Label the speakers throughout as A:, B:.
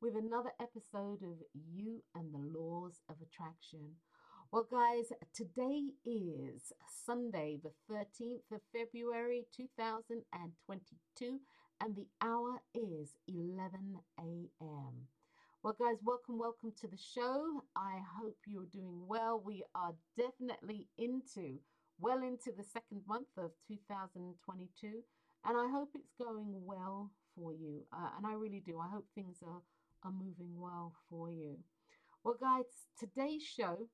A: with another episode of You and the Laws of Attraction. Well, guys, today is Sunday, the 13th of February 2022, and the hour is 11 a.m. Well, guys, welcome, welcome to the show. I hope you're doing well. We are definitely into, well into the second month of 2022 and I hope it's going well for you. Uh, and I really do. I hope things are, are moving well for you. Well, guys, today's show,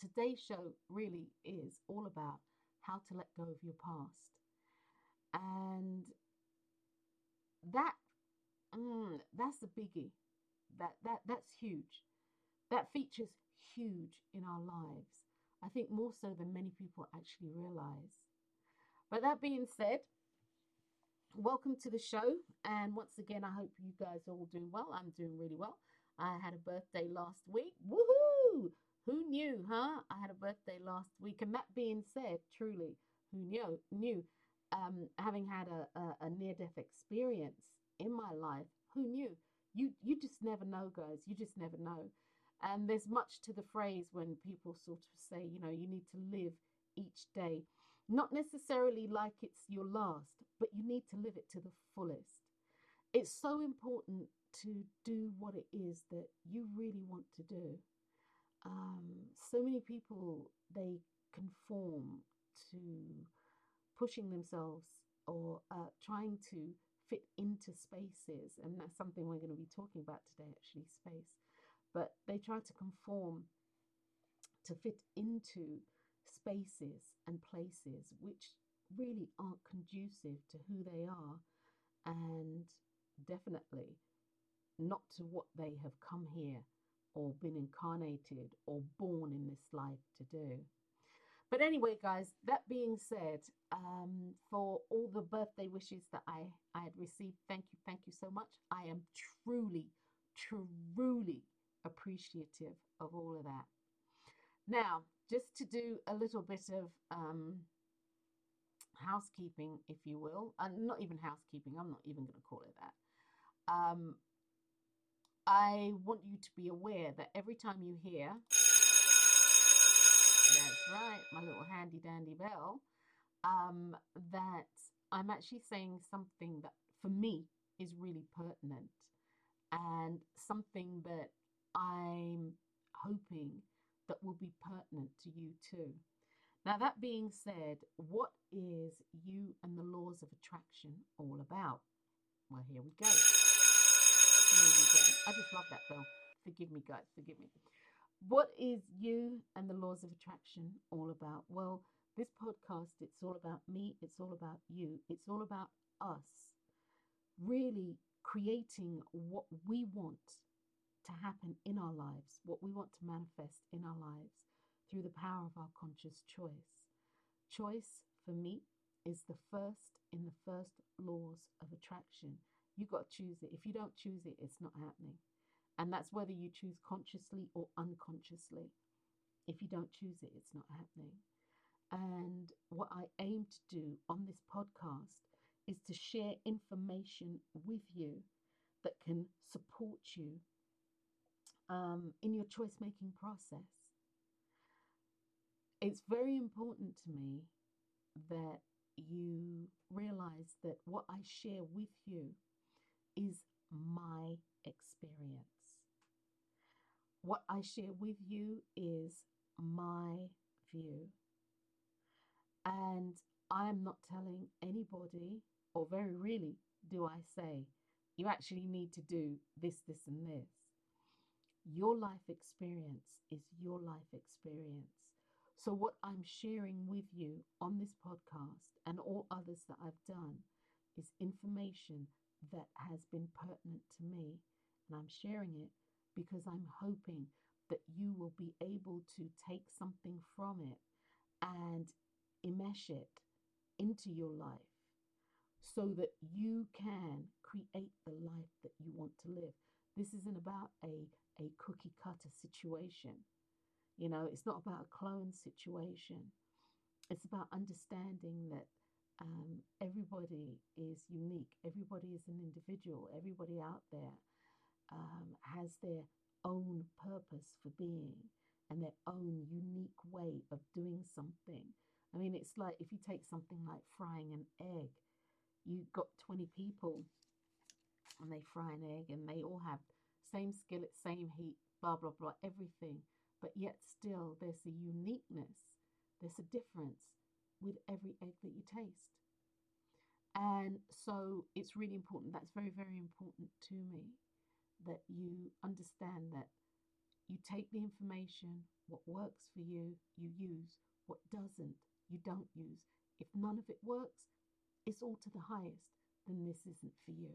A: today's show really is all about how to let go of your past. And that, mm, that's the biggie. That, that, that's huge. That features huge in our lives. I think more so than many people actually realize. But that being said, welcome to the show. And once again, I hope you guys are all doing well. I'm doing really well. I had a birthday last week. Woohoo! Who knew, huh? I had a birthday last week. And that being said, truly, who knew? Knew, um, having had a, a, a near-death experience in my life, who knew? You you just never know, guys. You just never know. And there's much to the phrase when people sort of say, you know, you need to live each day not necessarily like it's your last, but you need to live it to the fullest. It's so important to do what it is that you really want to do. Um, so many people, they conform to pushing themselves or uh, trying to fit into spaces. And that's something we're going to be talking about today, actually, space. But they try to conform to fit into spaces and places which really aren't conducive to who they are and definitely not to what they have come here or been incarnated or born in this life to do. But anyway, guys, that being said, um, for all the birthday wishes that I, I had received, thank you, thank you so much. I am truly, truly appreciative of all of that. Now, just to do a little bit of um, housekeeping, if you will, and not even housekeeping, I'm not even going to call it that. Um, I want you to be aware that every time you hear, that's right, my little handy dandy bell, um, that I'm actually saying something that for me is really pertinent and something that I'm hoping that will be pertinent to you too. Now, that being said, what is you and the laws of attraction all about? Well, here we go. Here we go. I just love that bell. Forgive me, guys. Forgive me. What is you and the laws of attraction all about? Well, this podcast, it's all about me. It's all about you. It's all about us really creating what we want to happen in our lives, what we want to manifest in our lives through the power of our conscious choice. Choice for me is the first in the first laws of attraction. You got to choose it. If you don't choose it, it's not happening. And that's whether you choose consciously or unconsciously. If you don't choose it, it's not happening. And what I aim to do on this podcast is to share information with you that can support you um, in your choice making process. It's very important to me that you realize that what I share with you is my experience. What I share with you is my view. And I'm not telling anybody, or very really do I say, you actually need to do this, this, and this. Your life experience is your life experience. So, what I'm sharing with you on this podcast and all others that I've done is information that has been pertinent to me. And I'm sharing it because I'm hoping that you will be able to take something from it and enmesh it into your life so that you can create the life that you want to live. This isn't about a a cookie cutter situation. You know, it's not about a clone situation. It's about understanding that um, everybody is unique, everybody is an individual, everybody out there um, has their own purpose for being and their own unique way of doing something. I mean, it's like if you take something like frying an egg, you've got 20 people and they fry an egg and they all have same skillet, same heat, blah, blah, blah, everything. But yet still there's a uniqueness, there's a difference with every egg that you taste. And so it's really important. That's very, very important to me that you understand that you take the information, what works for you, you use, what doesn't, you don't use. If none of it works, it's all to the highest, then this isn't for you.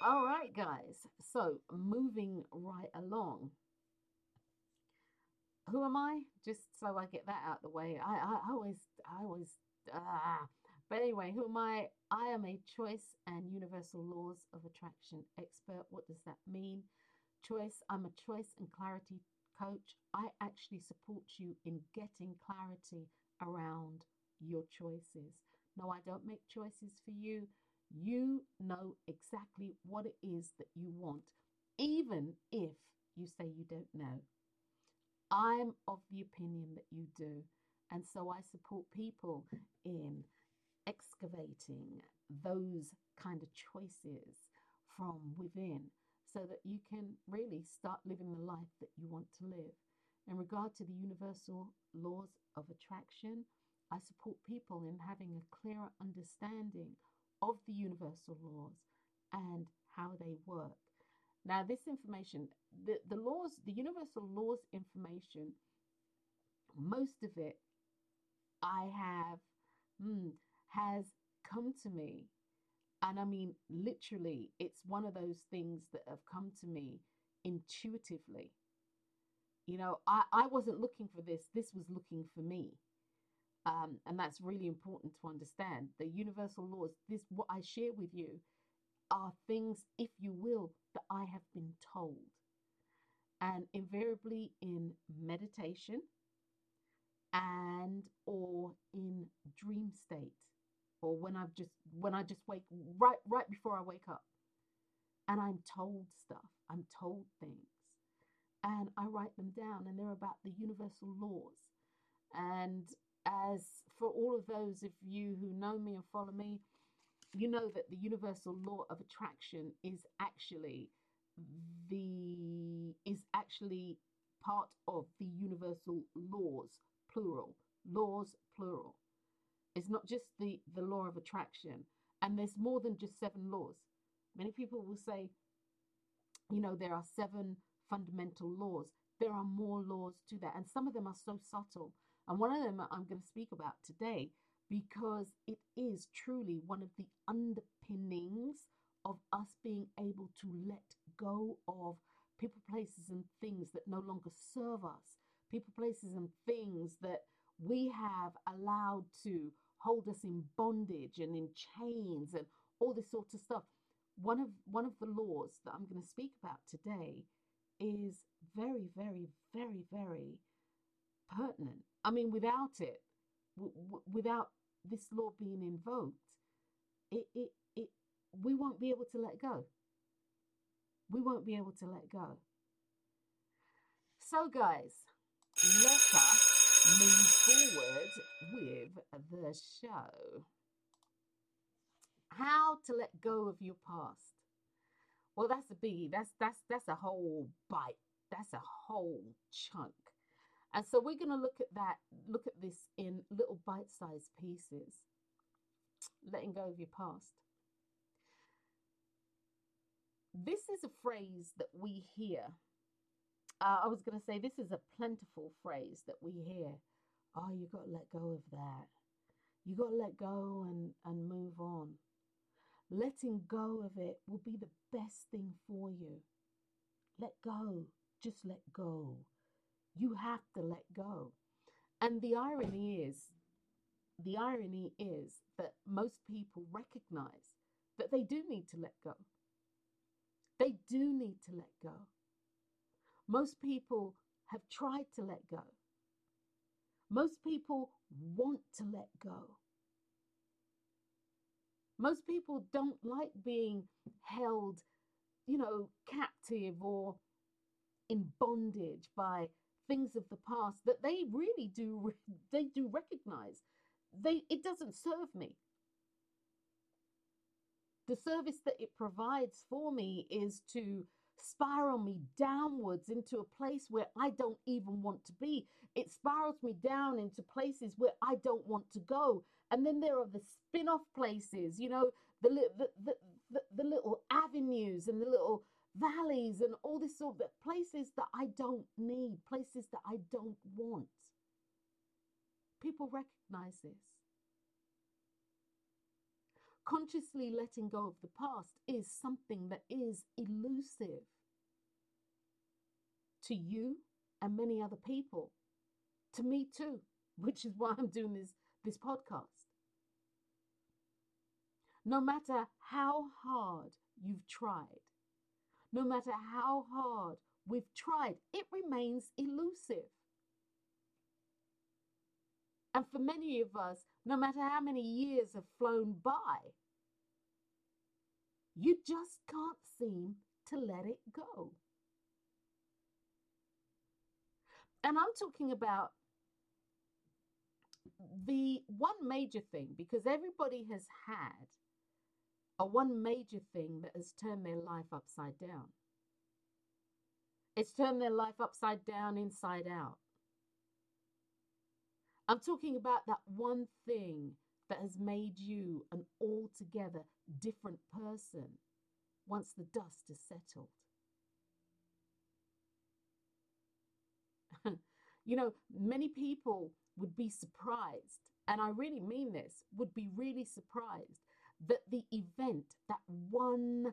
A: All right, guys. So moving right along. Who am I? Just so I get that out the way. I, I, I always, I always, ah. But anyway, who am I? I am a choice and universal laws of attraction expert. What does that mean? Choice. I'm a choice and clarity coach. I actually support you in getting clarity around your choices. No, I don't make choices for you. You know exactly what it is that you want, even if you say you don't know. I'm of the opinion that you do. And so I support people in excavating those kind of choices from within so that you can really start living the life that you want to live. In regard to the universal laws of attraction, I support people in having a clearer understanding of the universal laws and how they work. Now, this information, the, the laws, the universal laws information, most of it I have, mm, has come to me. And I mean, literally, it's one of those things that have come to me intuitively. You know, I, I wasn't looking for this, this was looking for me. Um, and that's really important to understand. The universal laws, this what I share with you are things, if you will, that I have been told. And invariably in meditation and or in dream state or when I've just when I just wake right right before I wake up and I'm told stuff, I'm told things and I write them down and they're about the universal laws. And as for all of those of you who know me and follow me, you know that the universal law of attraction is actually the is actually part of the universal laws plural laws plural. It's not just the the law of attraction. And there's more than just seven laws. Many people will say you know there are seven fundamental laws. There are more laws to that. And some of them are so subtle and one of them I'm going to speak about today because it is truly one of the underpinnings of us being able to let go of people, places, and things that no longer serve us, people, places, and things that we have allowed to hold us in bondage and in chains and all this sort of stuff. One of one of the laws that I'm going to speak about today is very, very, very, very pertinent. I mean, without it, w- w- without this law being invoked, it, it, it, we won't be able to let go. We won't be able to let go. So, guys, let us move forward with the show. How to let go of your past. Well, that's a. That's that's that's a whole bite. That's a whole chunk. And so we're going to look at that, look at this in little bite sized pieces, letting go of your past. This is a phrase that we hear. Uh, I was going to say, this is a plentiful phrase that we hear. Oh, you got to let go of that. You got to let go and, and move on. Letting go of it will be the best thing for you. Let go. Just let go. You have to let go. And the irony is, the irony is that most people recognize that they do need to let go. They do need to let go. Most people have tried to let go. Most people want to let go. Most people don't like being held, you know, captive or in bondage by things of the past that they really do they do recognize they it doesn't serve me the service that it provides for me is to spiral me downwards into a place where I don't even want to be. It spirals me down into places where I don't want to go. And then there are the spin off places, you know, the, the, the, the, the little avenues and the little valleys and all this sort of places that I don't need, places that I don't want. People recognize this. Consciously letting go of the past is something that is elusive to you and many other people, to me too, which is why I'm doing this, this podcast. No matter how hard you've tried, no matter how hard we've tried, it remains elusive. And for many of us, no matter how many years have flown by, you just can't seem to let it go. And I'm talking about the one major thing, because everybody has had a one major thing that has turned their life upside down. It's turned their life upside down, inside out. I'm talking about that one thing that has made you an altogether different person once the dust has settled. you know, many people would be surprised, and I really mean this, would be really surprised that the event, that one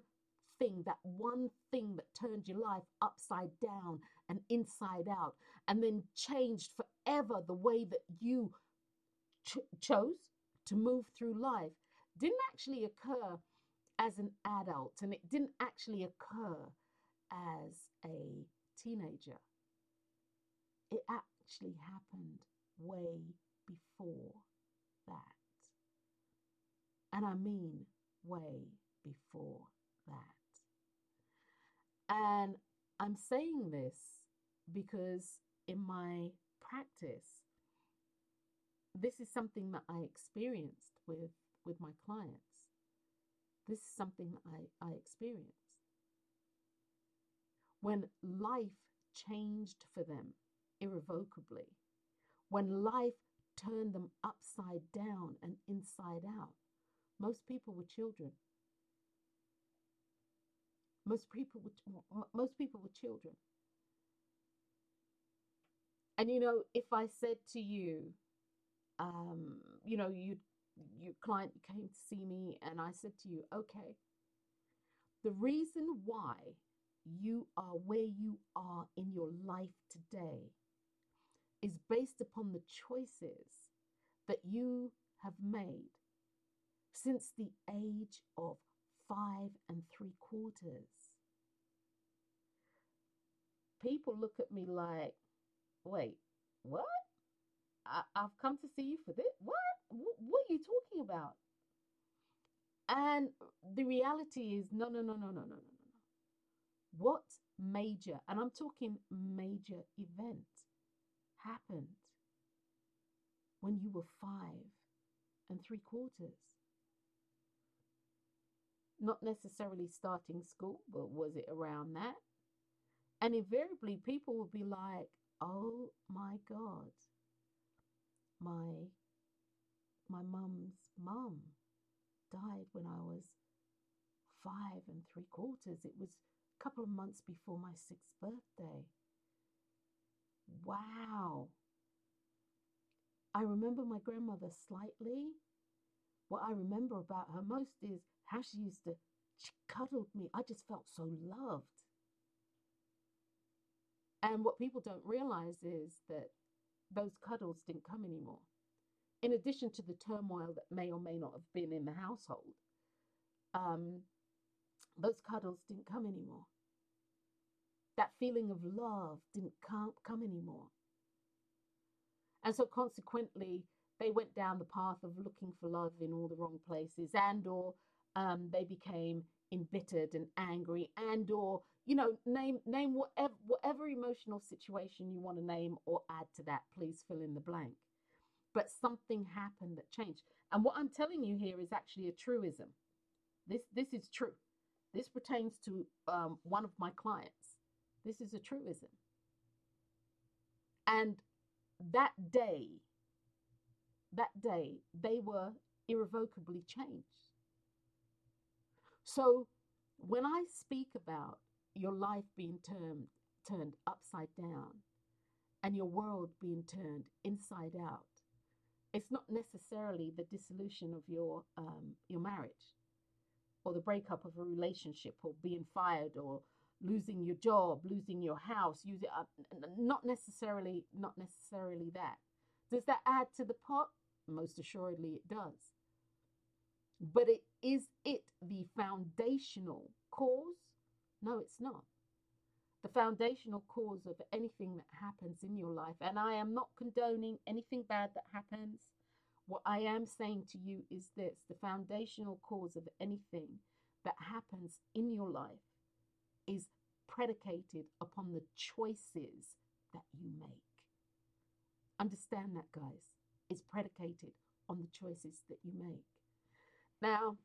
A: thing, that one thing that turned your life upside down and inside out, and then changed forever the way that you ch- chose to move through life, didn't actually occur as an adult and it didn't actually occur as a teenager. It actually happened way before that. And I mean way before that. And I'm saying this because in my practice, this is something that I experienced with, with my clients. This is something that I, I experienced. When life changed for them irrevocably, when life turned them upside down and inside out, most people were children. Most people were, most people were children. And you know, if I said to you, um, you know, you your client came to see me and I said to you, okay, the reason why you are where you are in your life today is based upon the choices that you have made since the age of five and three quarters. People look at me like, wait, what? I, have come to see you for this. What? what? What are you talking about? And the reality is, no, no, no, no, no, no, no, no. What major, and I'm talking major event, happened when you were five and three quarters? Not necessarily starting school, but was it around that? And invariably, people would be like, oh my God, my my mum's mum died when I was five and three quarters. It was a couple of months before my sixth birthday. Wow. I remember my grandmother slightly. What I remember about her most is how she used to, she cuddled me. I just felt so loved. And what people don't realize is that those cuddles didn't come anymore. In addition to the turmoil that may or may not have been in the household, um, those cuddles didn't come anymore. That feeling of love didn't come, come anymore. And so consequently, they went down the path of looking for love in all the wrong places and or um, they became embittered and angry and or you know name name whatever whatever emotional situation you want to name or add to that please fill in the blank. But something happened that changed. And what i'm telling you here is actually a truism. This this is true. This pertains to um, one of my clients. This is a truism. And that day that day they were irrevocably changed so when I speak about your life being turned turned upside down and your world being turned inside out, it's not necessarily the dissolution of your um, your marriage or the breakup of a relationship or being fired or losing your job, losing your house, using uh, not necessarily not necessarily that. Does that add to the pot? Most assuredly it does. But it is it the foundational cause? No, it's not. The foundational cause of anything that happens in your life, and I am not condoning anything bad that happens. What I am saying to you is this the foundational cause of anything that happens in your life is predicated upon the choices that you make. Understand that, guys. It's predicated on the choices that you make. Now,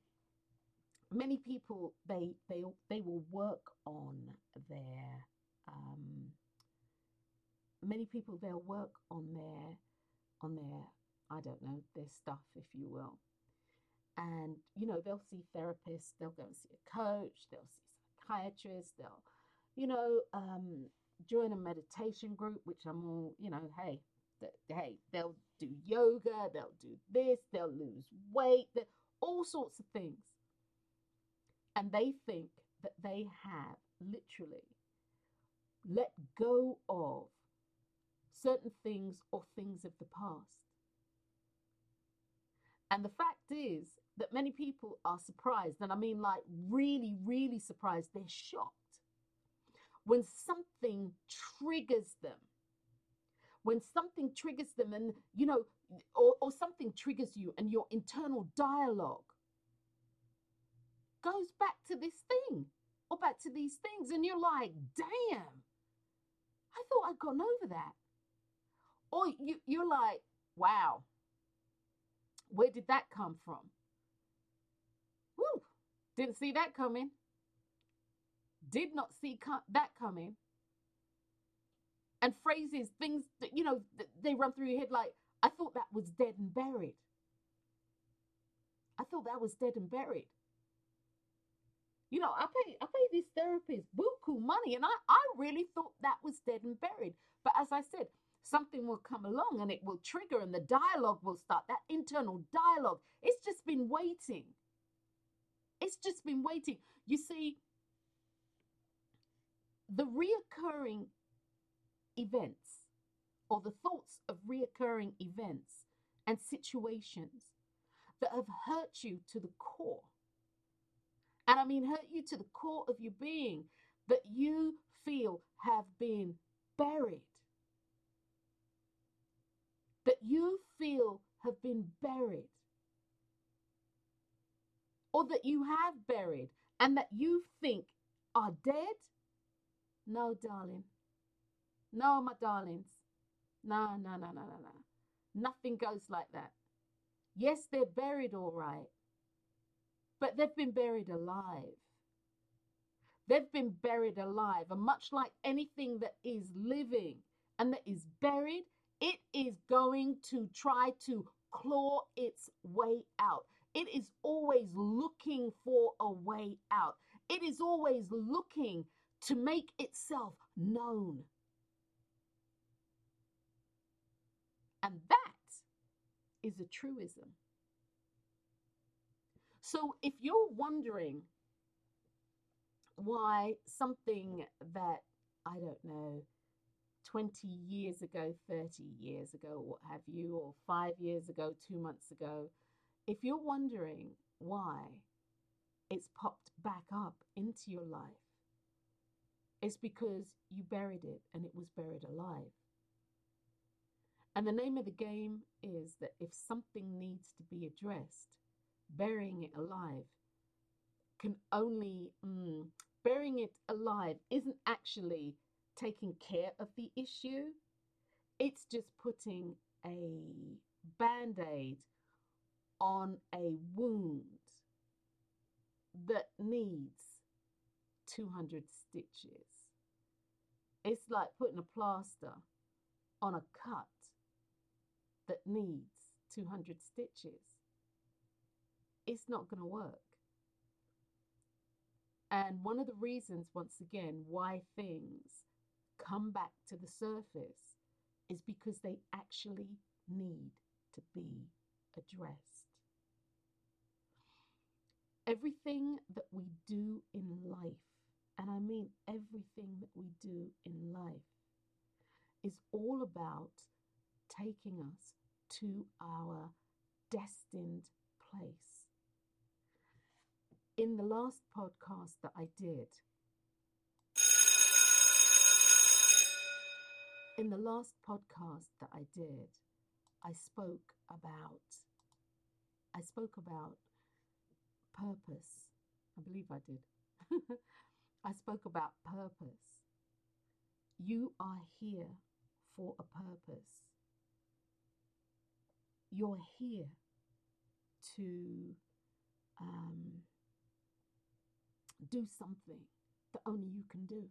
A: many people they they they will work on their um, many people they'll work on their on their I don't know their stuff if you will. And you know they'll see therapists they'll go and see a coach they'll see psychiatrists they'll you know um, join a meditation group which I'm all you know hey hey they'll do yoga they'll do this they'll lose weight all sorts of things and they think that they have literally let go of certain things or things of the past. And the fact is that many people are surprised, and I mean, like, really, really surprised. They're shocked when something triggers them. When something triggers them, and you know, or, or something triggers you, and your internal dialogue goes back to this thing or back to these things. And you're like, damn, I thought I'd gone over that. Or you, you're like, wow, where did that come from? Woo, didn't see that coming. Did not see co- that coming. And phrases, things that, you know, they run through your head like, I thought that was dead and buried. I thought that was dead and buried. You know, I pay I pay these therapists buku money, and I, I really thought that was dead and buried. But as I said, something will come along and it will trigger, and the dialogue will start. That internal dialogue. It's just been waiting. It's just been waiting. You see, the reoccurring events or the thoughts of reoccurring events and situations that have hurt you to the core and I mean hurt you to the core of your being that you feel have been buried. That you feel have been buried. Or that you have buried and that you think are dead. No, darling. No, my darlings. No, no, no, no, no, no. Nothing goes like that. Yes, they're buried all right but they've been buried alive. They've been buried alive. And much like anything that is living and that is buried, it is going to try to claw its way out. It is always looking for a way out. It is always looking to make itself known. And that is a truism. So if you're wondering why something that, I don't know, 20 years ago, 30 years ago, what have you, or five years ago, two months ago, if you're wondering why it's popped back up into your life, it's because you buried it and it was buried alive. And the name of the game is that if something needs to be addressed, burying it alive can only, mm, burying it alive isn't actually taking care of the issue, it's just putting a band aid on a wound that needs 200 stitches. It's like putting a plaster on a cut that needs 200 stitches. It's not going to work. And one of the reasons, once again, why things come back to the surface is because they actually need to be addressed. Everything that we do in life, and I mean everything that we do in life, is all about taking us to our destined place. In the last podcast that I did, in the last podcast that I did, I spoke about I spoke about purpose. I believe I did. I spoke about purpose. You are here for a purpose. You're here to um, do something that only you can do.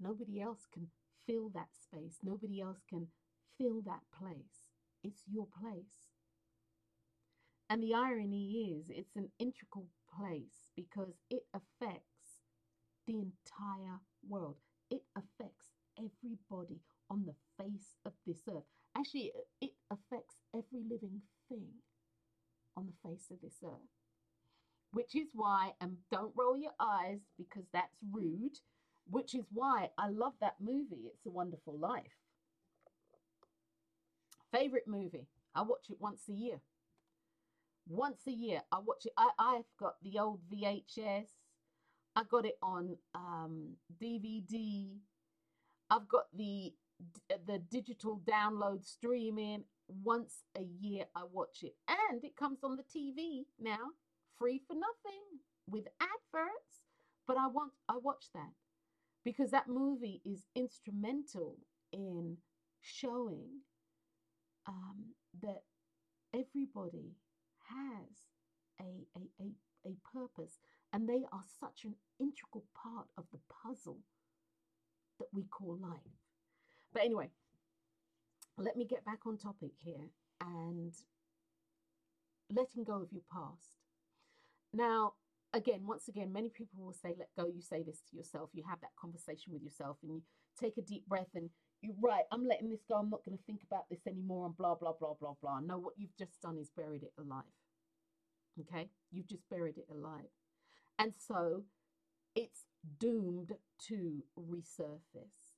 A: Nobody else can fill that space. Nobody else can fill that place. It's your place. And the irony is, it's an integral place because it affects the entire world. It affects everybody on the face of this earth. Actually, it affects every living thing on the face of this earth. Which is why, and don't roll your eyes because that's rude, which is why I love that movie, It's a Wonderful Life. Favorite movie. I watch it once a year. Once a year, I watch it. I, I've got the old VHS. I got it on um, DVD. I've got the the digital download streaming. Once a year, I watch it, and it comes on the TV now, free for nothing with adverts. But I want I watch that because that movie is instrumental in showing um, that everybody has a, a, a, a purpose and they are such an integral part of the puzzle that we call life. But anyway, let me get back on topic here and letting go of your past. Now, again, once again, many people will say, let go. You say this to yourself. You have that conversation with yourself and you take a deep breath and you're right, I'm letting this go. I'm not going to think about this anymore and blah, blah, blah, blah, blah. No, what you've just done is buried it alive. Okay? You've just buried it alive. And so it's doomed to resurface.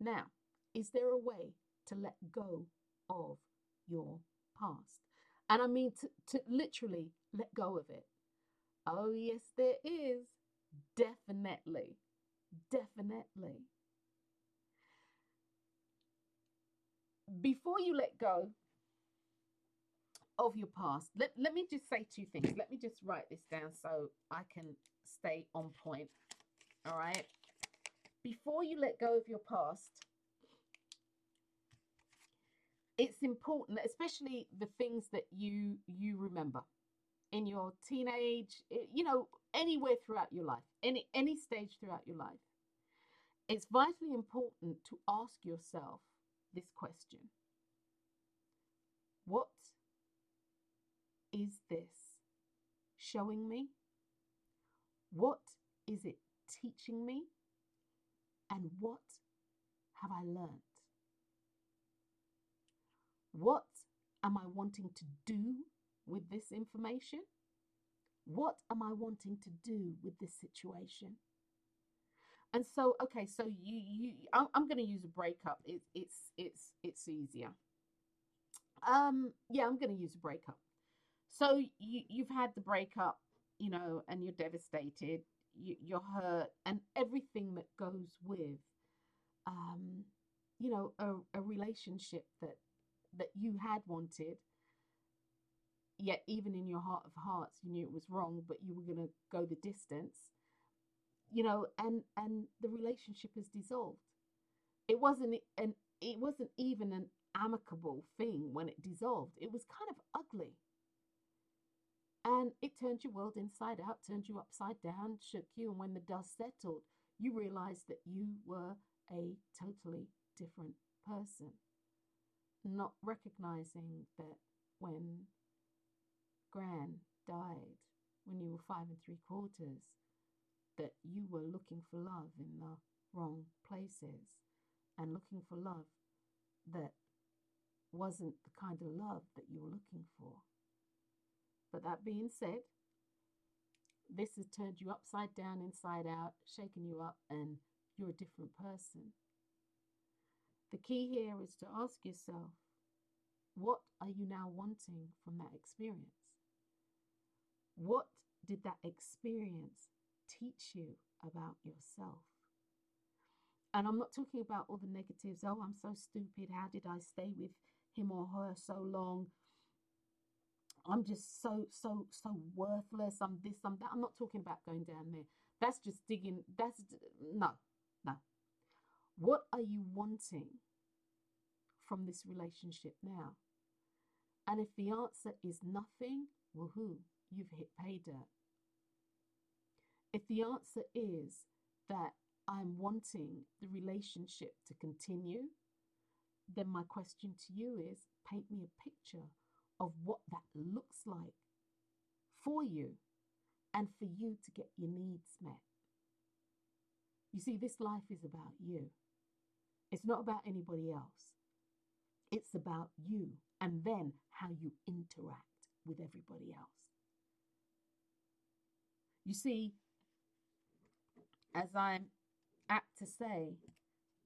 A: Now, is there a way to let go of your past? And I mean to, to literally let go of it. Oh, yes, there is. Definitely. Definitely. before you let go of your past, let, let me just say two things. Let me just write this down so I can stay on point. All right. Before you let go of your past, it's important, especially the things that you you remember in your teenage, eh, you know, anywhere throughout your life, any any stage throughout your life. It's vitally important to ask yourself this question What is this showing me? What is it teaching me? And what have I learned? What am I wanting to do with this information? What am I wanting to do with this situation? And so, okay, so you you I'm, I'm going to use a breakup. It's it's it's it's easier. Um, yeah, I'm going to use a breakup. So you you've had the breakup, you know, and you're devastated. You, you're hurt, and everything that goes with um, you know, a, a relationship that that you had wanted, yet even in your heart of hearts you knew it was wrong, but you were gonna go the distance, you know, and and the relationship has dissolved. It wasn't an it wasn't even an amicable thing when it dissolved. It was kind of ugly. And it turned your world inside out, turned you upside down, shook you. And when the dust settled, you realized that you were a totally different person. Not recognizing that when Gran died, when you were five and three quarters, that you were looking for love in the wrong places and looking for love that wasn't the kind of love that you were looking for. But that being said, this has turned you upside down, inside out, shaken you up, and you're a different person. The key here is to ask yourself, what are you now wanting from that experience? What did that experience teach you about yourself? And I'm not talking about all the negatives. Oh, I'm so stupid. How did I stay with him or her so long? I'm just so, so, so worthless. I'm this, I'm that. I'm not talking about going down there. That's just digging. That's no, no. What are you wanting from this relationship now? And if the answer is nothing, woohoo, you've hit pay dirt. If the answer is that I'm wanting the relationship to continue, then my question to you is paint me a picture of what that looks like for you and for you to get your needs met. You see, this life is about you. It's not about anybody else. It's about you and then how you interact with everybody else. You see, as I'm apt to say,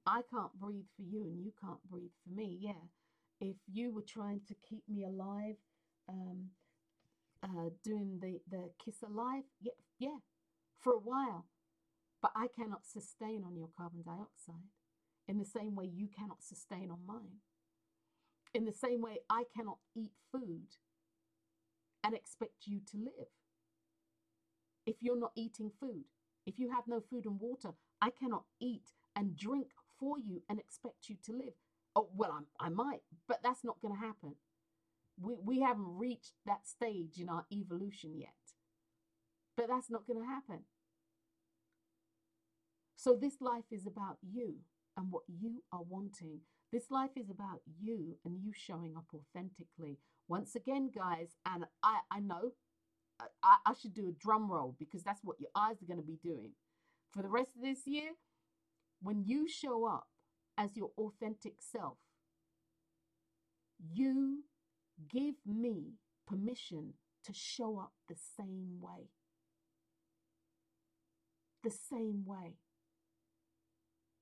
A: I can't breathe for you and you can't breathe for me. Yeah. If you were trying to keep me alive, um, uh, doing the, the kiss alive, yeah, yeah, for a while. But I cannot sustain on your carbon dioxide in the same way you cannot sustain on mine. In the same way, I cannot eat food and expect you to live. If you're not eating food, if you have no food and water, I cannot eat and drink for you and expect you to live. Oh, well, I'm, I might, but that's not going to happen. We, we haven't reached that stage in our evolution yet. But that's not going to happen. So, this life is about you and what you are wanting. This life is about you and you showing up authentically. Once again, guys, and I, I know I, I should do a drum roll because that's what your eyes are going to be doing for the rest of this year, when you show up as your authentic self, you give me permission to show up the same way. The same way.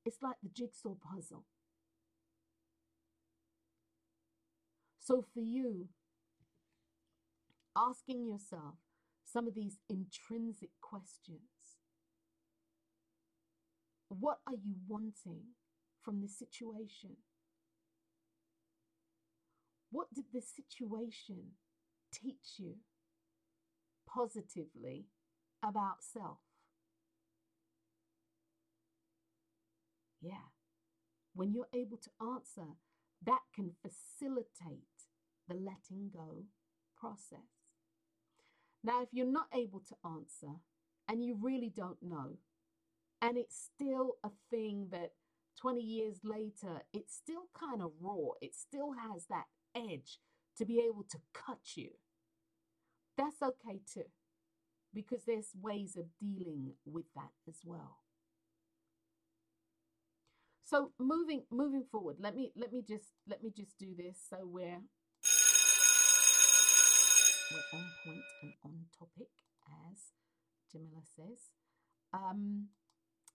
A: It's like the jigsaw puzzle. So, for you, asking yourself some of these intrinsic questions what are you wanting from this situation? What did this situation teach you positively about self? Yeah. When you're able to answer, that can facilitate the letting go process. Now, if you're not able to answer and you really don't know, and it's still a thing that 20 years later, it's still kind of raw. It still has that edge to be able to cut you. That's okay too, because there's ways of dealing with that as well. So moving moving forward, let me let me just let me just do this so we're we're on point and on topic, as Jamila says. Um,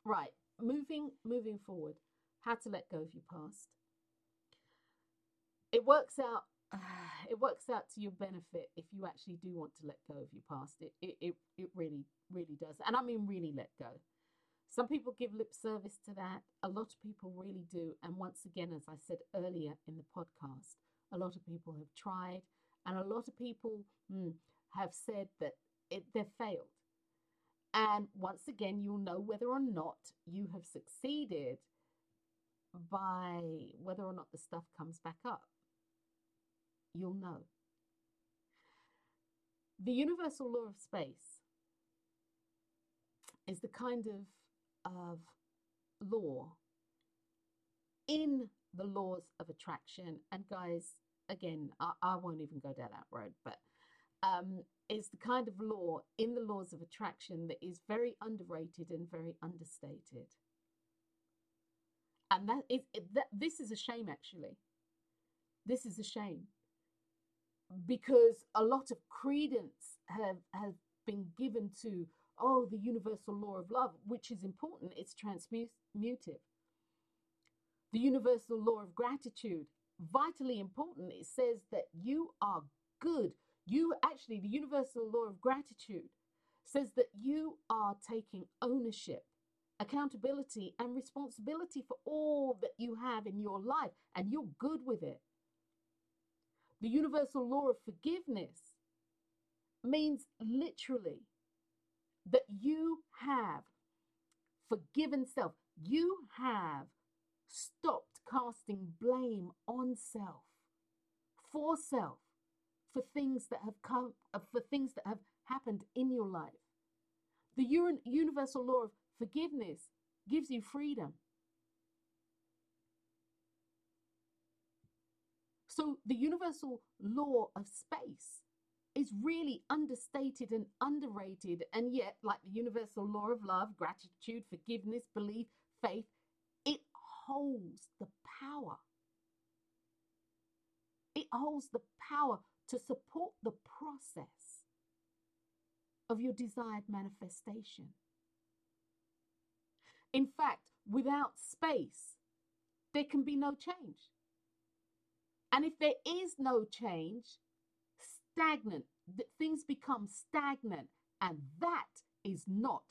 A: Right, moving moving forward, how to let go of your past. It works out. It works out to your benefit if you actually do want to let go of your past. It, it it it really really does, and I mean really let go. Some people give lip service to that. A lot of people really do. And once again, as I said earlier in the podcast, a lot of people have tried, and a lot of people mm, have said that it, they've failed. And once again, you'll know whether or not you have succeeded by whether or not the stuff comes back up. You'll know. The universal law of space is the kind of, of law in the laws of attraction. And guys, again, I, I won't even go down that road, but um, is the kind of law in the laws of attraction that is very underrated and very understated. And that is that this is a shame actually. This is a shame. Because a lot of credence have have been given to oh the universal law of love, which is important, it's transmutive. The universal law of gratitude, vitally important. It says that you are good you actually, the universal law of gratitude says that you are taking ownership, accountability, and responsibility for all that you have in your life, and you're good with it. The universal law of forgiveness means literally that you have forgiven self. You have stopped casting blame on self, for self for things that have come, uh, for things that have happened in your life. The universal law of forgiveness gives you freedom. So, the universal law of space is really understated and underrated, and yet, like the universal law of love, gratitude, forgiveness, belief, faith, it holds the power. It holds the power to support the process of your desired manifestation. In fact, without space, there can be no change. And if there is no change, stagnant, things become stagnant. And that is not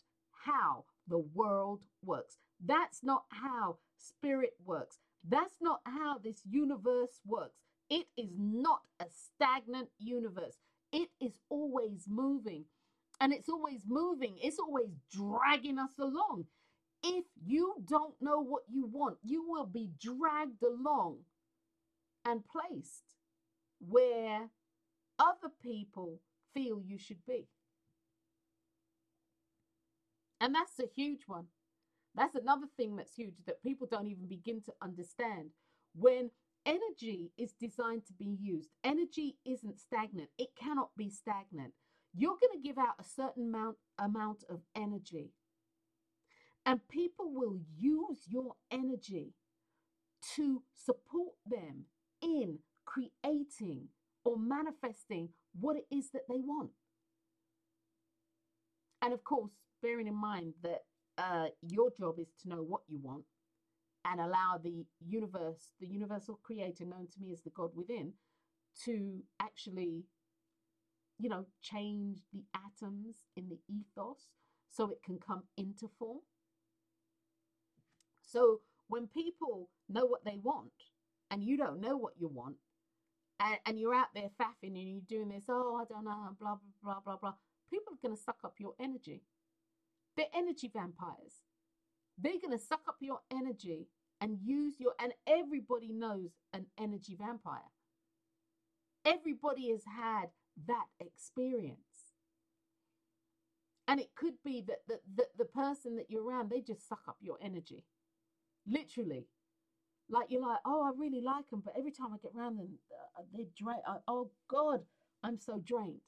A: how the world works. That's not how spirit works. That's not how this universe works. It is not a stagnant universe, it is always moving. And it's always moving, it's always dragging us along. If you don't know what you want, you will be dragged along and placed where other people feel you should be. And that's a huge one. That's another thing that's huge that people don't even begin to understand. When Energy is designed to be used. Energy isn't stagnant, it cannot be stagnant. You're going to give out a certain amount, amount of energy, and people will use your energy to support them in creating or manifesting what it is that they want. And of course, bearing in mind that uh, your job is to know what you want and allow the universe, the universal creator known to me as the God within, to actually, you know, change the atoms in the ethos so it can come into form. So when people know what they want and you don't know what you want, and, and you're out there faffing and you're doing this, oh, I don't know, blah, blah, blah, blah, blah, people are going to suck up your energy. They're energy vampires. They're going to suck up your energy and use your, and everybody knows an energy vampire. Everybody has had that experience. And it could be that the, the, the person that you're around, they just suck up your energy. Literally. Like you're like, oh, I really like them, but every time I get around them, uh, they drain. Uh, oh God, I'm so drained.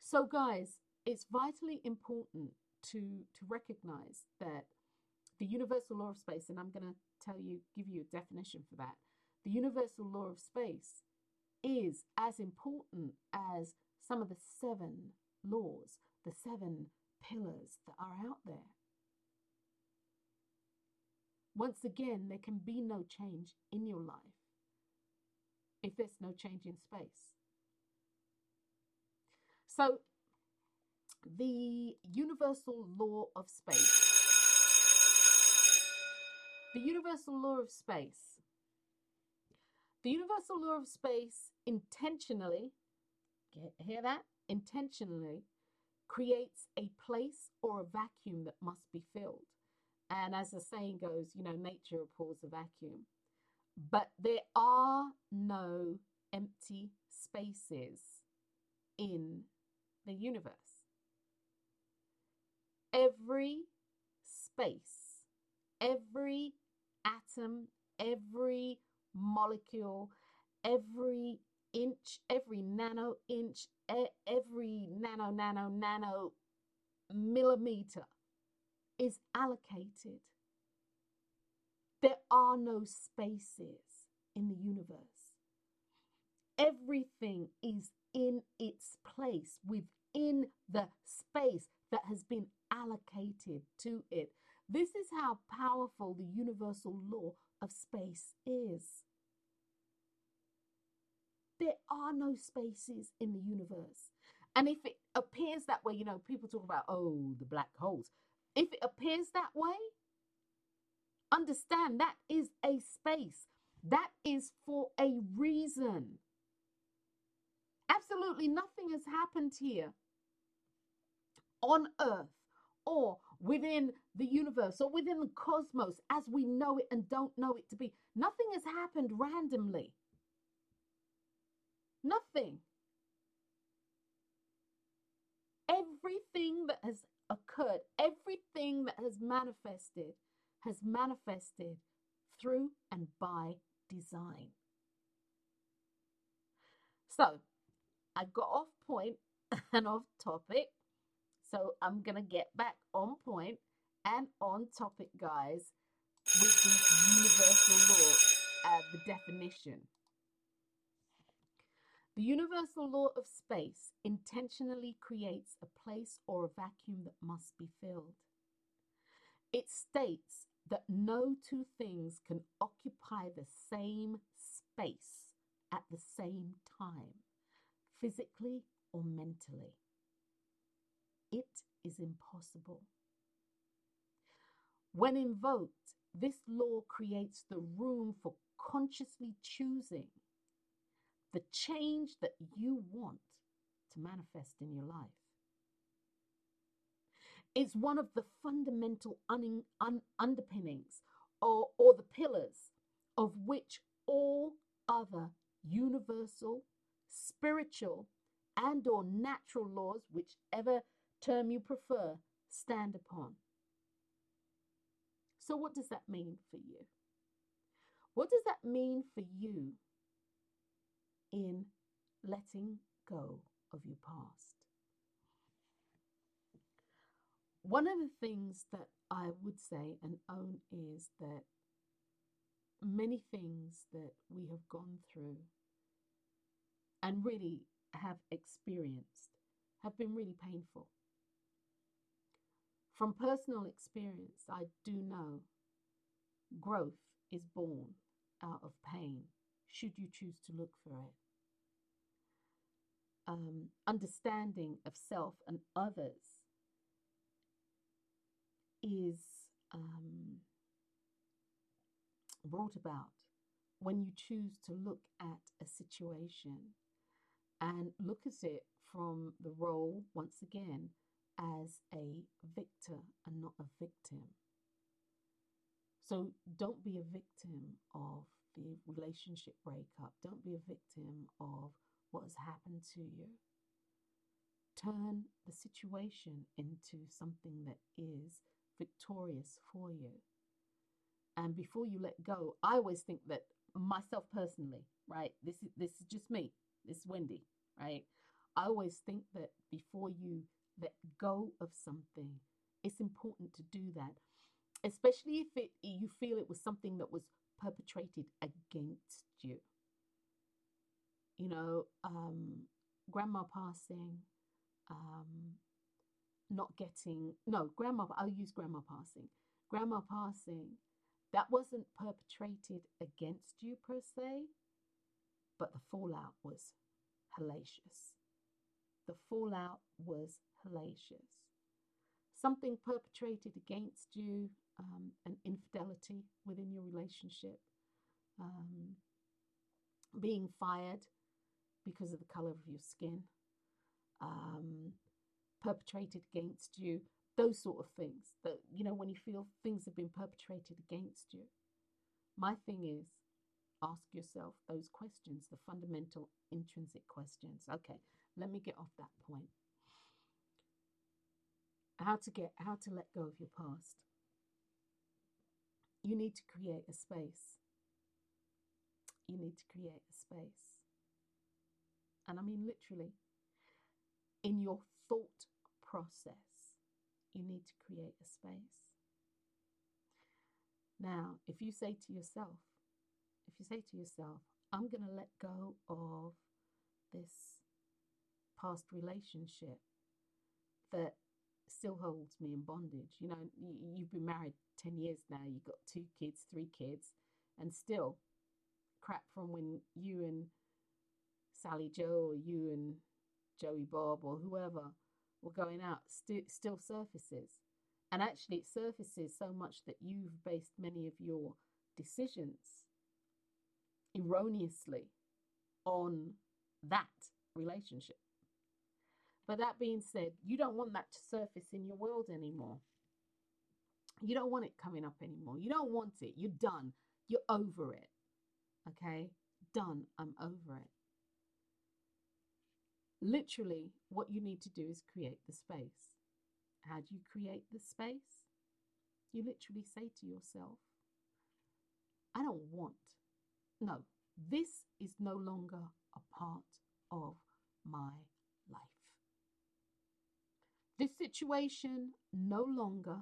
A: So, guys, it's vitally important to to recognize that the universal law of space, and I'm going to tell you, give you a definition for that. The universal law of space is as important as some of the seven laws, the seven pillars that are out there. Once again, there can be no change in your life if there's no change in space. So the universal law of space. The universal law of space. The universal law of space intentionally, hear that? Intentionally creates a place or a vacuum that must be filled. And as the saying goes, you know, nature abhors a vacuum. But there are no empty spaces in the universe. Every space, every atom, every molecule, every inch, every nano inch, every nano, nano, nano millimeter is allocated. There are no spaces in the universe. Everything is in its place within the space that has been allocated to it. This is how powerful the universal law of space is. There are no spaces in the universe. And if it appears that way, you know, people talk about, oh, the black holes. If it appears that way, understand that is a space. That is for a reason. Absolutely nothing has happened here on earth or within the universe or within the cosmos as we know it and don't know it to be. Nothing has happened randomly. Nothing. Everything that has occurred, everything that has manifested, has manifested through and by design. So I got off point and off topic. So I'm going to get back on point and on topic, guys, with the universal law, uh, the definition. The universal law of space intentionally creates a place or a vacuum that must be filled. It states that no two things can occupy the same space at the same time, physically or mentally. It is impossible. When invoked, this law creates the room for consciously choosing the change that you want to manifest in your life. It's one of the fundamental un- un- underpinnings or, or the pillars of which all other universal, spiritual, and or natural laws, whichever term you prefer, stand upon. So what does that mean for you? What does that mean for you in letting go of your past. One of the things that I would say and own is that many things that we have gone through and really have experienced have been really painful. From personal experience, I do know growth is born out of pain should you choose to look for it. Um, understanding of self and others is um, brought about when you choose to look at a situation and look at it from the role, once again, as a victor and not a victim. So don't be a victim of relationship breakup. Don't be a victim of what has happened to you. Turn the situation into something that is victorious for you. And before you let go, I always think that myself personally, right? This is this is just me. This is Wendy, right? I always think that before you let go of something, it's important to do that, especially if it you feel it was something that was perpetrated against you. You know, um, grandma passing, um, not getting, no, grandma, I'll use grandma passing. Grandma passing, that wasn't perpetrated against you per se, but the fallout was hellacious. the fallout was hellacious. Something perpetrated against you, um, an infidelity within your relationship, um, being fired because of the color of your skin, um, perpetrated against you, those sort of things. That you know, when you feel things have been perpetrated against you. My thing is, ask yourself those questions, the fundamental intrinsic questions. Okay, let me get off that point. How to get how to let go of your past. You need to create a space. You need to create a space. And I mean literally in your thought process, you need to create a space. Now, if you say to yourself, if you say to yourself, I'm going to let go of this past relationship that still holds me in bondage. You know, you've been married 10 years now, you've got two kids, three kids, and still crap from when you and Sally Joe or you and Joey Bob or whoever were going out st- still surfaces. And actually, it surfaces so much that you've based many of your decisions erroneously on that relationship. But that being said, you don't want that to surface in your world anymore. You don't want it coming up anymore. You don't want it. You're done. You're over it. Okay? Done. I'm over it. Literally, what you need to do is create the space. How do you create the space? You literally say to yourself, I don't want. No, this is no longer a part of my life. This situation no longer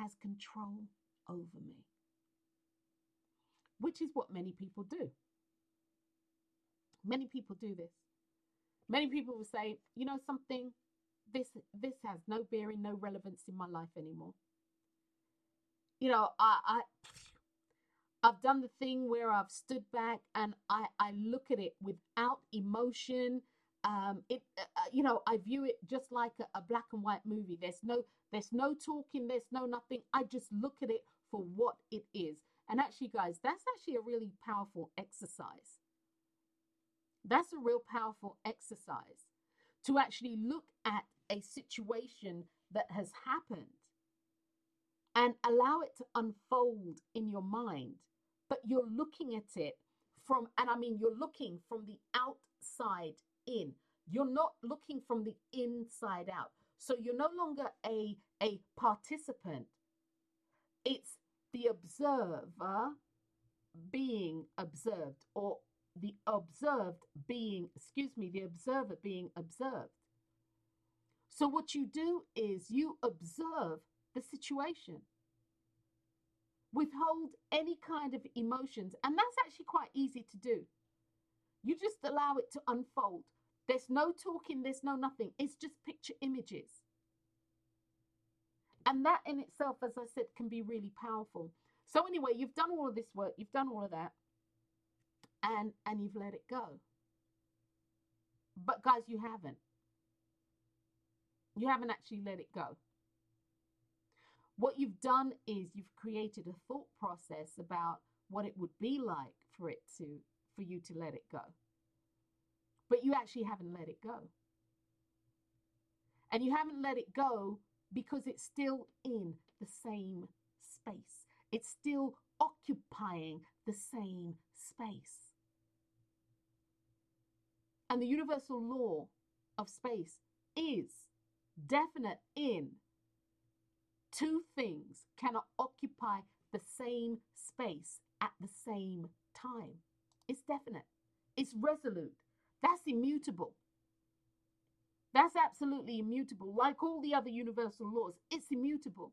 A: has control over me, which is what many people do. Many people do this. Many people will say, you know something, this this has no bearing, no relevance in my life anymore. You know, I, I I've done the thing where I've stood back and I, I look at it without emotion. Um, it, uh, uh, you know, I view it just like a, a black and white movie. There's no, there's no talking. There's no nothing. I just look at it for what it is. And actually, guys, that's actually a really powerful exercise. That's a real powerful exercise to actually look at a situation that has happened and allow it to unfold in your mind but you're looking at it from, and I mean, you're looking from the outside in. You're not looking from the inside out. So you're no longer a, a participant, it's the observer being observed, or the observed being, excuse me, the observer being observed. So what you do is you observe the situation withhold any kind of emotions. And that's actually quite easy to do. You just allow it to unfold. There's no talking, there's no nothing. It's just picture images. And that in itself, as I said, can be really powerful. So anyway, you've done all of this work, you've done all of that, and and you've let it go. But guys, you haven't. You haven't actually let it go. What you've done is you've created a thought process about what it would be like for it to for you to let it go. But you actually haven't let it go. And you haven't let it go because it's still in the same space. It's still occupying the same space. And the universal law of space is definite in Two things cannot occupy the same space at the same time. It's definite, it's resolute, that's immutable. That's absolutely immutable. Like all the other universal laws, it's immutable.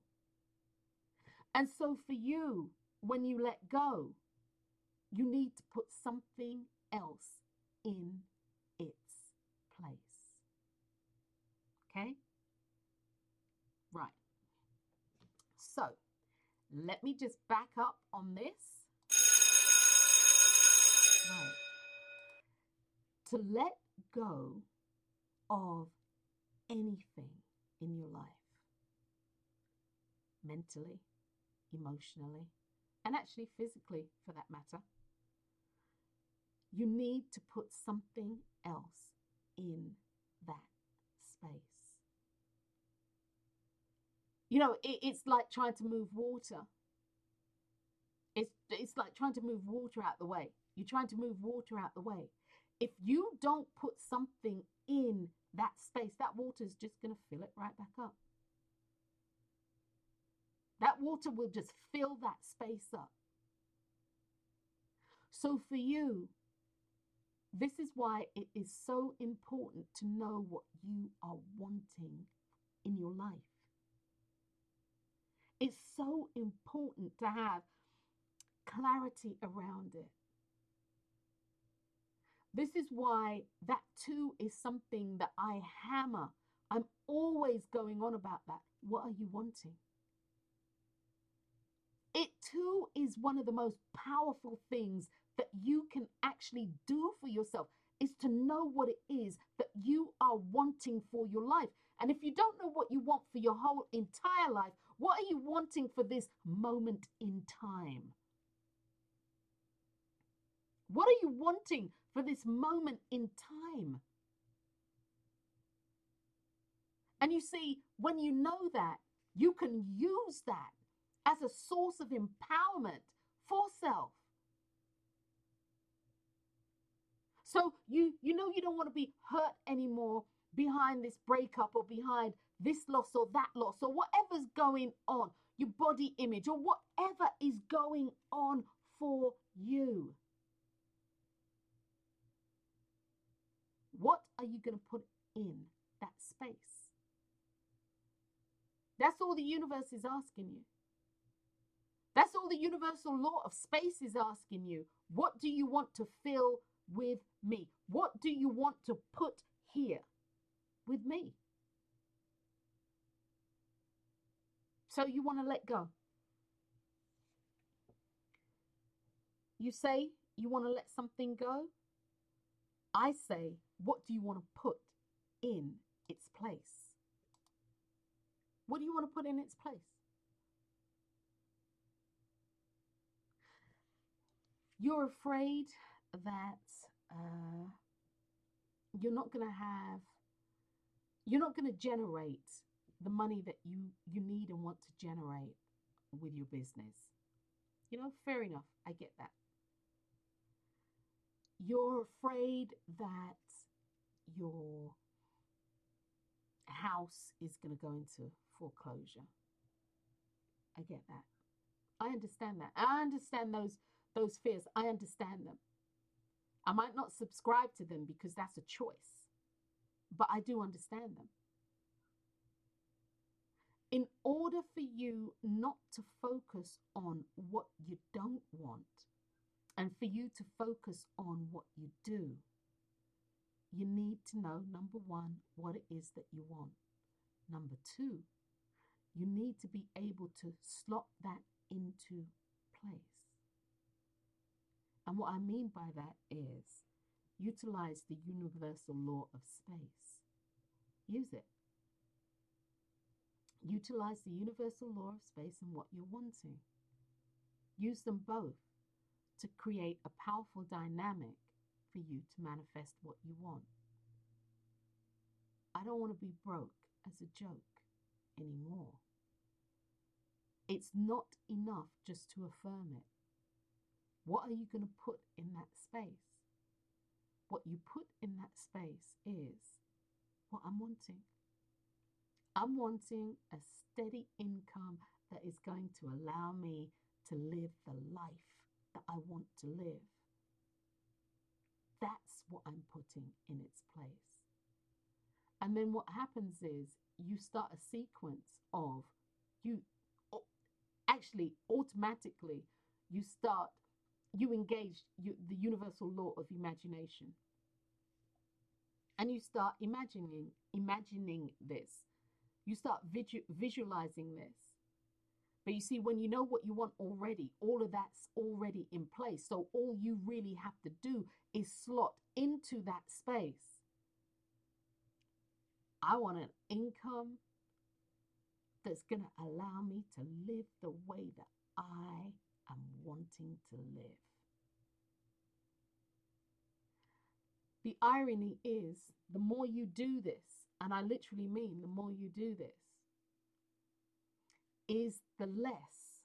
A: And so, for you, when you let go, you need to put something else in its place. Okay? Right. So let me just back up on this. Right. To let go of anything in your life mentally, emotionally, and actually physically for that matter, you need to put something else in that space. You know, it, it's like trying to move water. It's, it's like trying to move water out the way. You're trying to move water out the way. If you don't put something in that space, that water is just going to fill it right back up. That water will just fill that space up. So for you, this is why it is so important to know what you are wanting in your life. It's so important to have clarity around it. This is why that too is something that I hammer. I'm always going on about that. What are you wanting? It too is one of the most powerful things that you can actually do for yourself is to know what it is that you are wanting for your life. And if you don't know what you want for your whole entire life, what are you wanting for this moment in time? What are you wanting for this moment in time? And you see, when you know that, you can use that as a source of empowerment for self. So you you know you don't want to be hurt anymore behind this breakup or behind this loss or that loss or whatever's going on, your body image or whatever is going on for you. What are you going to put in that space? That's all the universe is asking you. That's all the universal law of space is asking you. What do you want to fill with me? What do you want to put here with me? So you want to let go. You say you want to let something go. I say, what do you want to put in its place? What do you want to put in its place? You're afraid that uh, you're not going to have, you're not going to generate the money that you you need and want to generate with your business. You know, fair enough. I get that. You're afraid that your house is going to go into foreclosure. I get that. I understand that. I understand those those fears. I understand them. I might not subscribe to them because that's a choice, but I do understand them. In order for you not to focus on what you don't want and for you to focus on what you do, you need to know number one, what it is that you want. Number two, you need to be able to slot that into place. And what I mean by that is utilize the universal law of space. Use it. Utilize the universal law of space and what you're wanting. Use them both to create a powerful dynamic for you to manifest what you want. I don't want to be broke as a joke anymore. It's not enough just to affirm it. What are you going to put in that space? What you put in that space is what I'm wanting. I'm wanting a steady income that is going to allow me to live the life that I want to live. What I'm putting in its place. And then what happens is you start a sequence of you actually automatically you start you engage you, the universal law of imagination. And you start imagining imagining this. You start visualizing this. But you see when you know what you want already all of that's already in place. So all you really have to do is slot into that space I want an income that's going to allow me to live the way that I am wanting to live. The irony is, the more you do this, and I literally mean the more you do this, is the less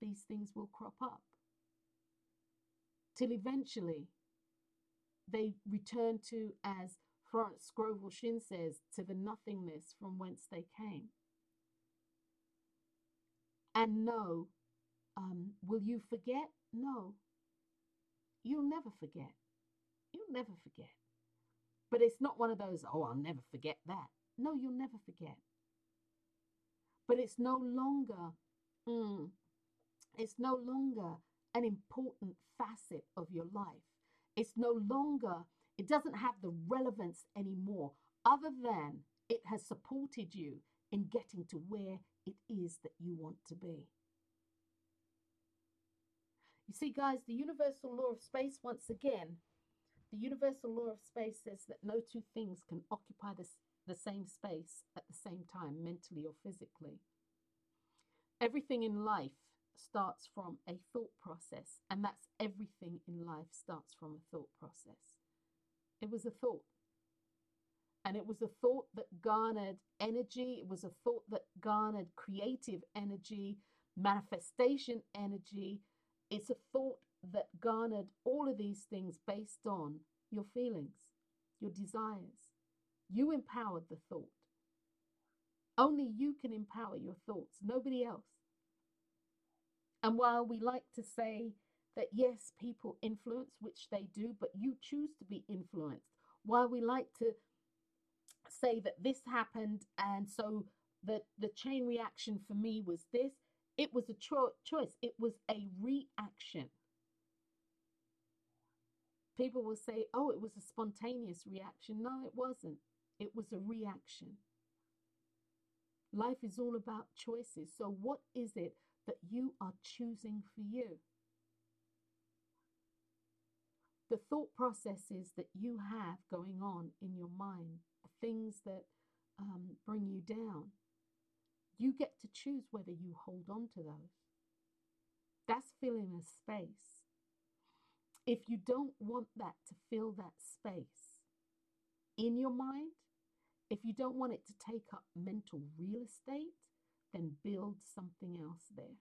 A: these things will crop up. Till eventually they return to, as Florence Scovel Shinn says, to the nothingness from whence they came. And no, um, will you forget? No. You'll never forget. You'll never forget. But it's not one of those, oh, I'll never forget that. No, you'll never forget. But it's no longer, mm, it's no longer an important facet of your life. It's no longer, it doesn't have the relevance anymore, other than it has supported you in getting to where it is that you want to be. You see, guys, the universal law of space, once again, the universal law of space says that no two things can occupy this, the same space at the same time, mentally or physically. Everything in life starts from a thought process, and that's everything in life starts from a thought process. It was a thought. And it was a thought that garnered energy, it was a thought that garnered creative energy, manifestation energy. It's a thought that garnered all of these things based on your feelings, your desires. You empowered the thought. Only you can empower your thoughts, nobody else. And while we like to say that yes, people influence, which they do, but you choose to be influenced, while we like to say that this happened and so the, the chain reaction for me was this, it was a cho- choice, it was a reaction. People will say, oh, it was a spontaneous reaction. No, it wasn't. It was a reaction. Life is all about choices. So, what is it that you are choosing for you? The thought processes that you have going on in your mind, the things that um, bring you down, you get to choose whether you hold on to those. That's filling a space. If you don't want that to fill that space in your mind, if you don't want it to take up mental real estate, then build something else there.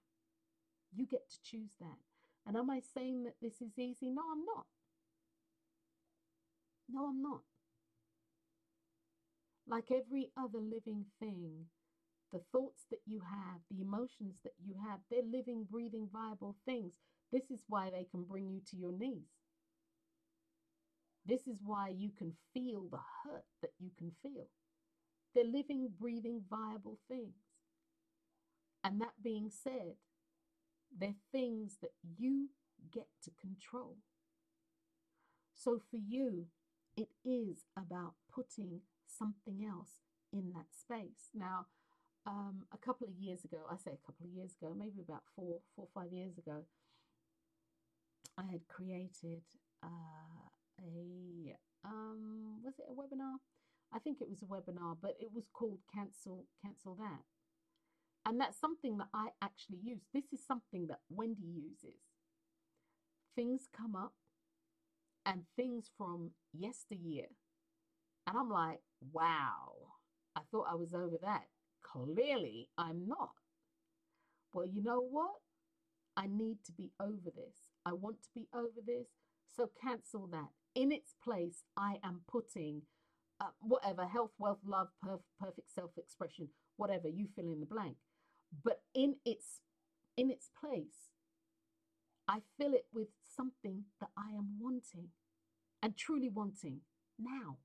A: You get to choose that. And am I saying that this is easy? No, I'm not. No, I'm not. Like every other living thing, the thoughts that you have, the emotions that you have, they're living, breathing, viable things. This is why they can bring you to your knees. This is why you can feel the hurt that you can feel. They're living, breathing, viable things. And that being said, they're things that you get to control. So for you, it is about putting something else in that space. Now, um, a couple of years ago, I say a couple of years ago, maybe about four, four or five years ago, I had created uh, a um, was it a webinar? I think it was a webinar, but it was called cancel cancel that. And that's something that I actually use. This is something that Wendy uses. Things come up and things from yesteryear. And I'm like, wow, I thought I was over that. Clearly, I'm not. Well, you know what? I need to be over this. I want to be over this. So cancel that. In its place, I am putting uh, whatever health, wealth, love, perf- perfect self expression, whatever you fill in the blank. But in its in its place, I fill it with something that I am wanting and truly wanting now.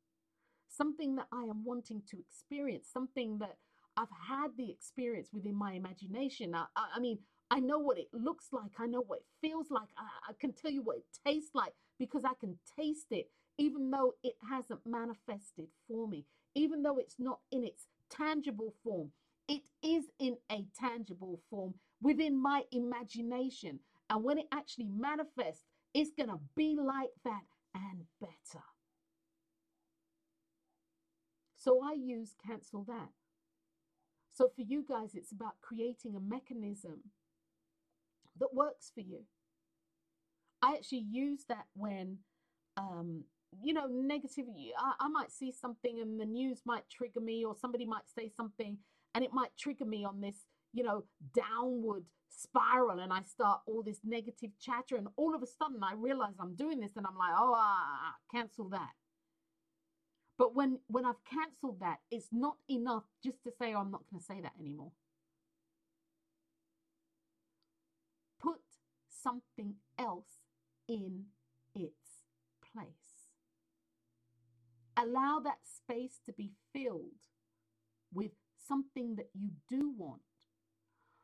A: Something that I am wanting to experience, something that I've had the experience within my imagination. I, I, mean, I know what it looks like. I know what it feels like. I, I can tell you what it tastes like because I can taste it, even though it hasn't manifested for me, even though it's not in its tangible form. It is in a tangible form within my imagination. And when it actually manifests, it's going to be like that and better. So I use cancel that. So for you guys, it's about creating a mechanism that works for you. I actually use that when, um, you know, negativity. I, I might see something and the news might trigger me, or somebody might say something and it might trigger me on this, you know, downward spiral. And I start all this negative chatter. And all of a sudden, I realize I'm doing this and I'm like, oh, ah, cancel that. But when, when I've cancelled that, it's not enough just to say, oh, I'm not going to say that anymore. Put something else in its place. Allow that space to be filled with something that you do want.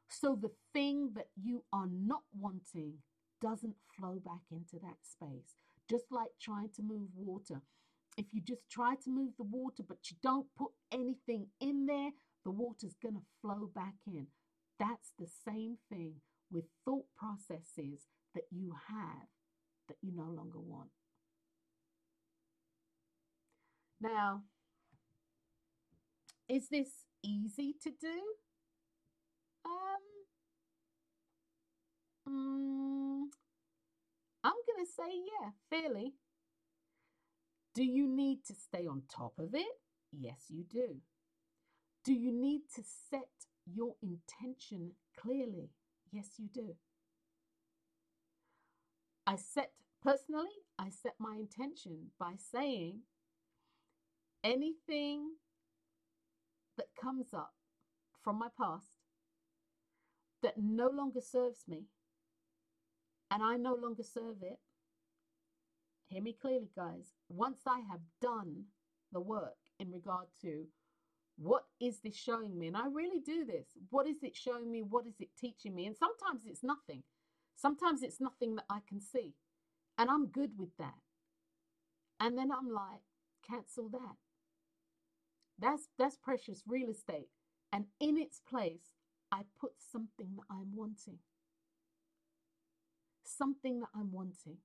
A: So the thing that you are not wanting doesn't flow back into that space. Just like trying to move water. If you just try to move the water, but you don't put anything in there, the water's going to flow back in. That's the same thing with thought processes that you have that you no longer want. Now, is this easy to do? Um, mm, I'm going to say, yeah, fairly. Do you need to stay on top of it? Yes, you do. Do you need to set your intention clearly? Yes, you do. I set, personally, I set my intention by saying anything that comes up from my past that no longer serves me and I no longer serve it, hear me clearly, guys. Once I have done the work in regard to what is this showing me, and I really do this, what is it showing me? What is it teaching me? And sometimes it's nothing. Sometimes it's nothing that I can see. And I'm good with that. And then I'm like, cancel that. That's that's precious real estate. And in its place, I put something that I'm wanting. Something that I'm wanting.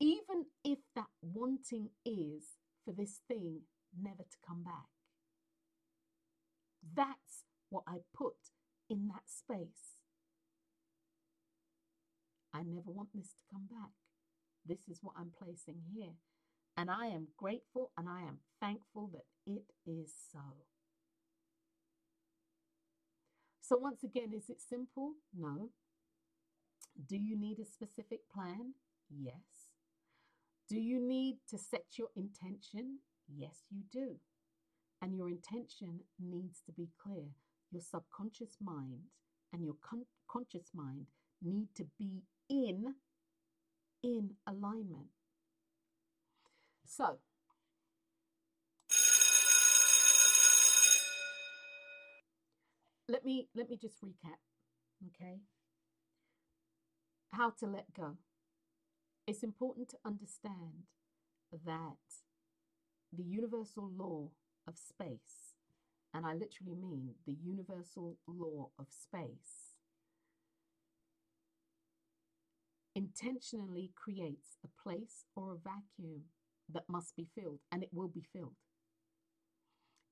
A: Even if that wanting is for this thing never to come back. That's what I put in that space. I never want this to come back. This is what I'm placing here. And I am grateful and I am thankful that it is so. So, once again, is it simple? No. Do you need a specific plan? Yes. Do you need to set your intention? Yes, you do. And your intention needs to be clear. Your subconscious mind and your con- conscious mind need to be in in alignment. So, let me let me just recap, okay? How to let go. It's important to understand that the universal law of space, and I literally mean the universal law of space, intentionally creates a place or a vacuum that must be filled, and it will be filled.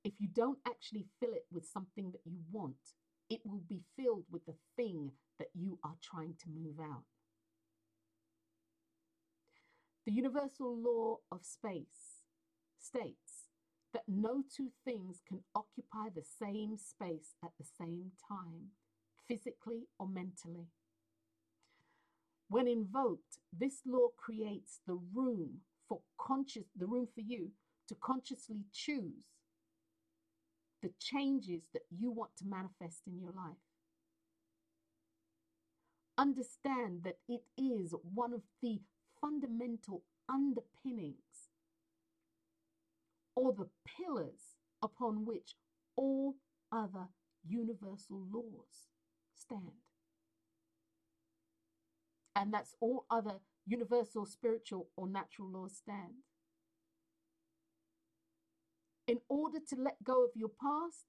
A: If you don't actually fill it with something that you want, it will be filled with the thing that you are trying to move out. The universal law of space states that no two things can occupy the same space at the same time, physically or mentally. When invoked, this law creates the room for conscious, the room for you to consciously choose the changes that you want to manifest in your life. Understand that it is one of the fundamental underpinnings or the pillars upon which all other universal laws stand. And that's all other universal, spiritual, or natural laws stand. In order to let go of your past,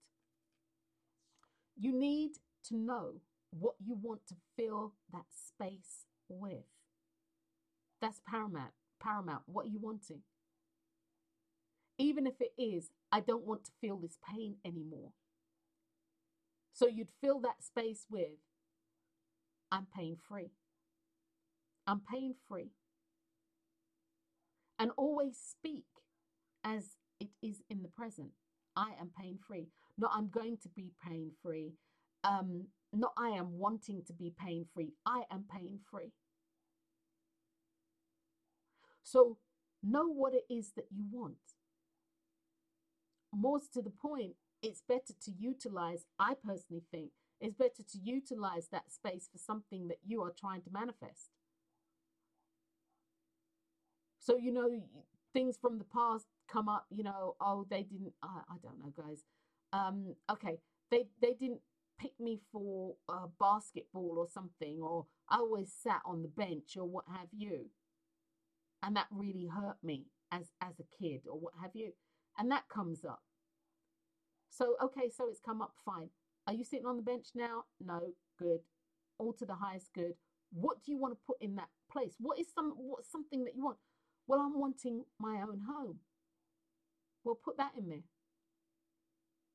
A: you need to know what you want to fill that space with. That's paramount. Paramount. What are you wanting? even if it is, I don't want to feel this pain anymore. So you'd fill that space with, I'm pain free. I'm pain free. And always speak as it is in the present. I am pain free. Not I'm going to be pain free. Um, not I am wanting to be pain free. I am pain free. So know what it is that you want. More to the point, it's better to utilize, I personally think, it's better to utilize that space for something that you are trying to manifest. So, you know, things from the past come up, you know, oh, they didn't, I, I don't know, guys. Um, okay, they, they didn't pick me for a basketball or something, or I always sat on the bench or what have you. And that really hurt me as, as a kid or what have you. And that comes up. So, okay, so it's come up fine. Are you sitting on the bench now? No, good. All to the highest good. What do you want to put in that place? What is some what's something that you want? Well, I'm wanting my own home. Well, put that in there.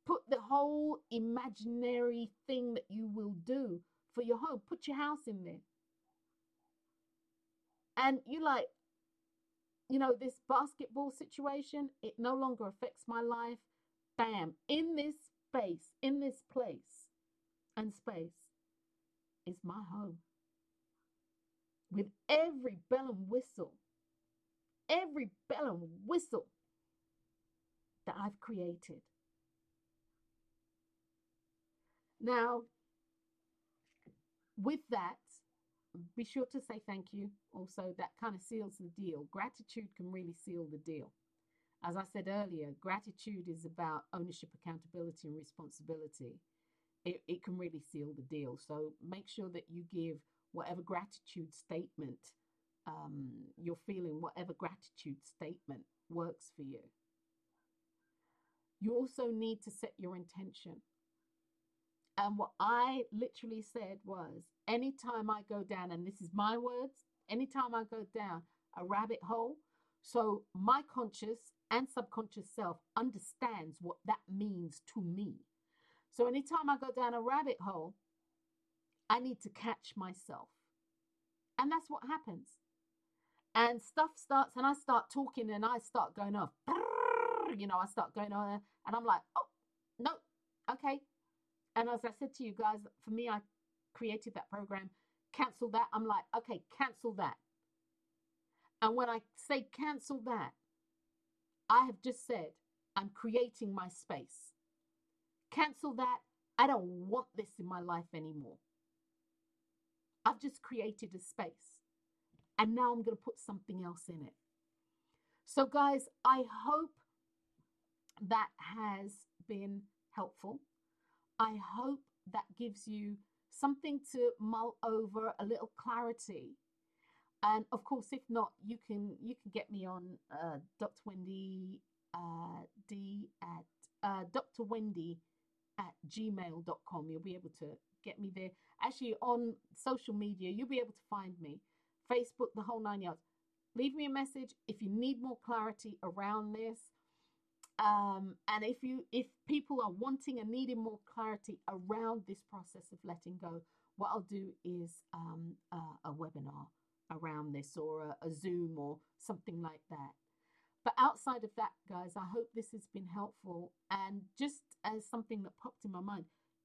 A: Put the whole imaginary thing that you will do for your home. Put your house in there. And you like, you know, this basketball situation, it no longer affects my life. Bam, in this space, in this place and space is my home. With every bell and whistle, every bell and whistle that I've created. Now, with that, be sure to say thank you. Also, that kind of seals the deal. Gratitude can really seal the deal. As I said earlier, gratitude is about ownership, accountability, and responsibility. It, it can really seal the deal. So make sure that you give whatever gratitude statement um, you're feeling, whatever gratitude statement works for you. You also need to set your intention. And what I literally said was anytime I go down, and this is my words, anytime I go down a rabbit hole, so my conscious and subconscious self understands what that means to me. So anytime I go down a rabbit hole, I need to catch myself. And that's what happens. And stuff starts, and I start talking, and I start going off. You know, I start going on, and I'm like, oh, no, okay. And as I said to you guys, for me, I created that program. Cancel that. I'm like, okay, cancel that. And when I say cancel that, I have just said, I'm creating my space. Cancel that. I don't want this in my life anymore. I've just created a space. And now I'm going to put something else in it. So, guys, I hope that has been helpful. I hope that gives you something to mull over, a little clarity and of course, if not, you can you can get me on uh, Dr. Wendy uh, D at uh, Dr. Wendy at gmail.com. You'll be able to get me there. Actually, on social media, you'll be able to find me. Facebook, the whole nine yards. Leave me a message if you need more clarity around this. Um, and if you if people are wanting and needing more clarity around this process of letting go, what I'll do is um, a webinar around this or a, a Zoom or something like that. But outside of that, guys, I hope this has been helpful. And just as something that popped in my mind,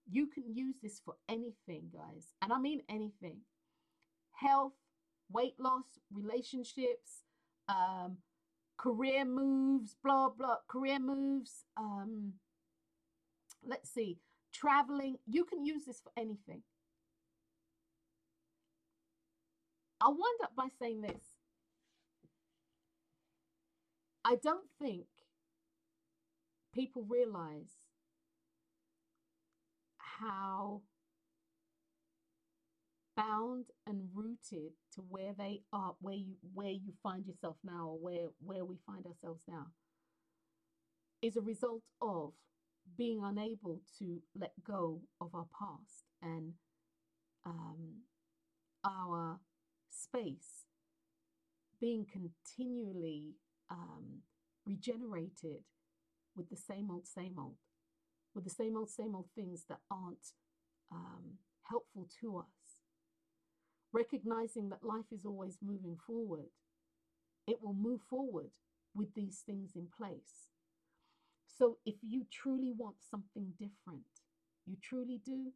A: you can use this for anything, guys. And I mean anything health, weight loss, relationships, um, career moves, blah, blah, career moves. Um, let's see, traveling. You can use this for anything. I'll wind up by saying this. I don't think people realize how bound and rooted to where they are where you where you find yourself now or where where we find ourselves now is a result of being unable to let go of our past and um, our space being continually um, regenerated with the same old, same old, with the same old, same old things that aren't um, helpful to us. Recognizing that life is always moving forward, it will move forward with these things in place. So if you truly want something different, you truly do,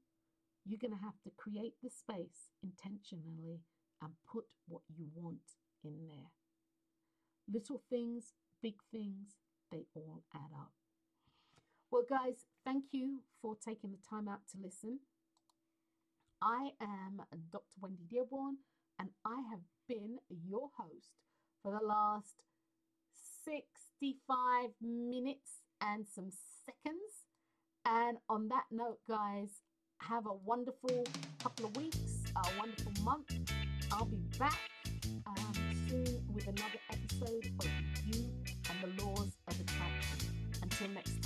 A: you're going to have to create the space intentionally and put what you want in there. Little things, big things, they all add up. Well, guys, thank you for taking the time out to listen. I am Dr. Wendy Dearborn, and I have been your host for the last 65 minutes and some seconds. And on that note, guys, have a wonderful couple of weeks, a wonderful month. I'll be back um, soon with another episode of You and the Laws of Attraction. Until next time.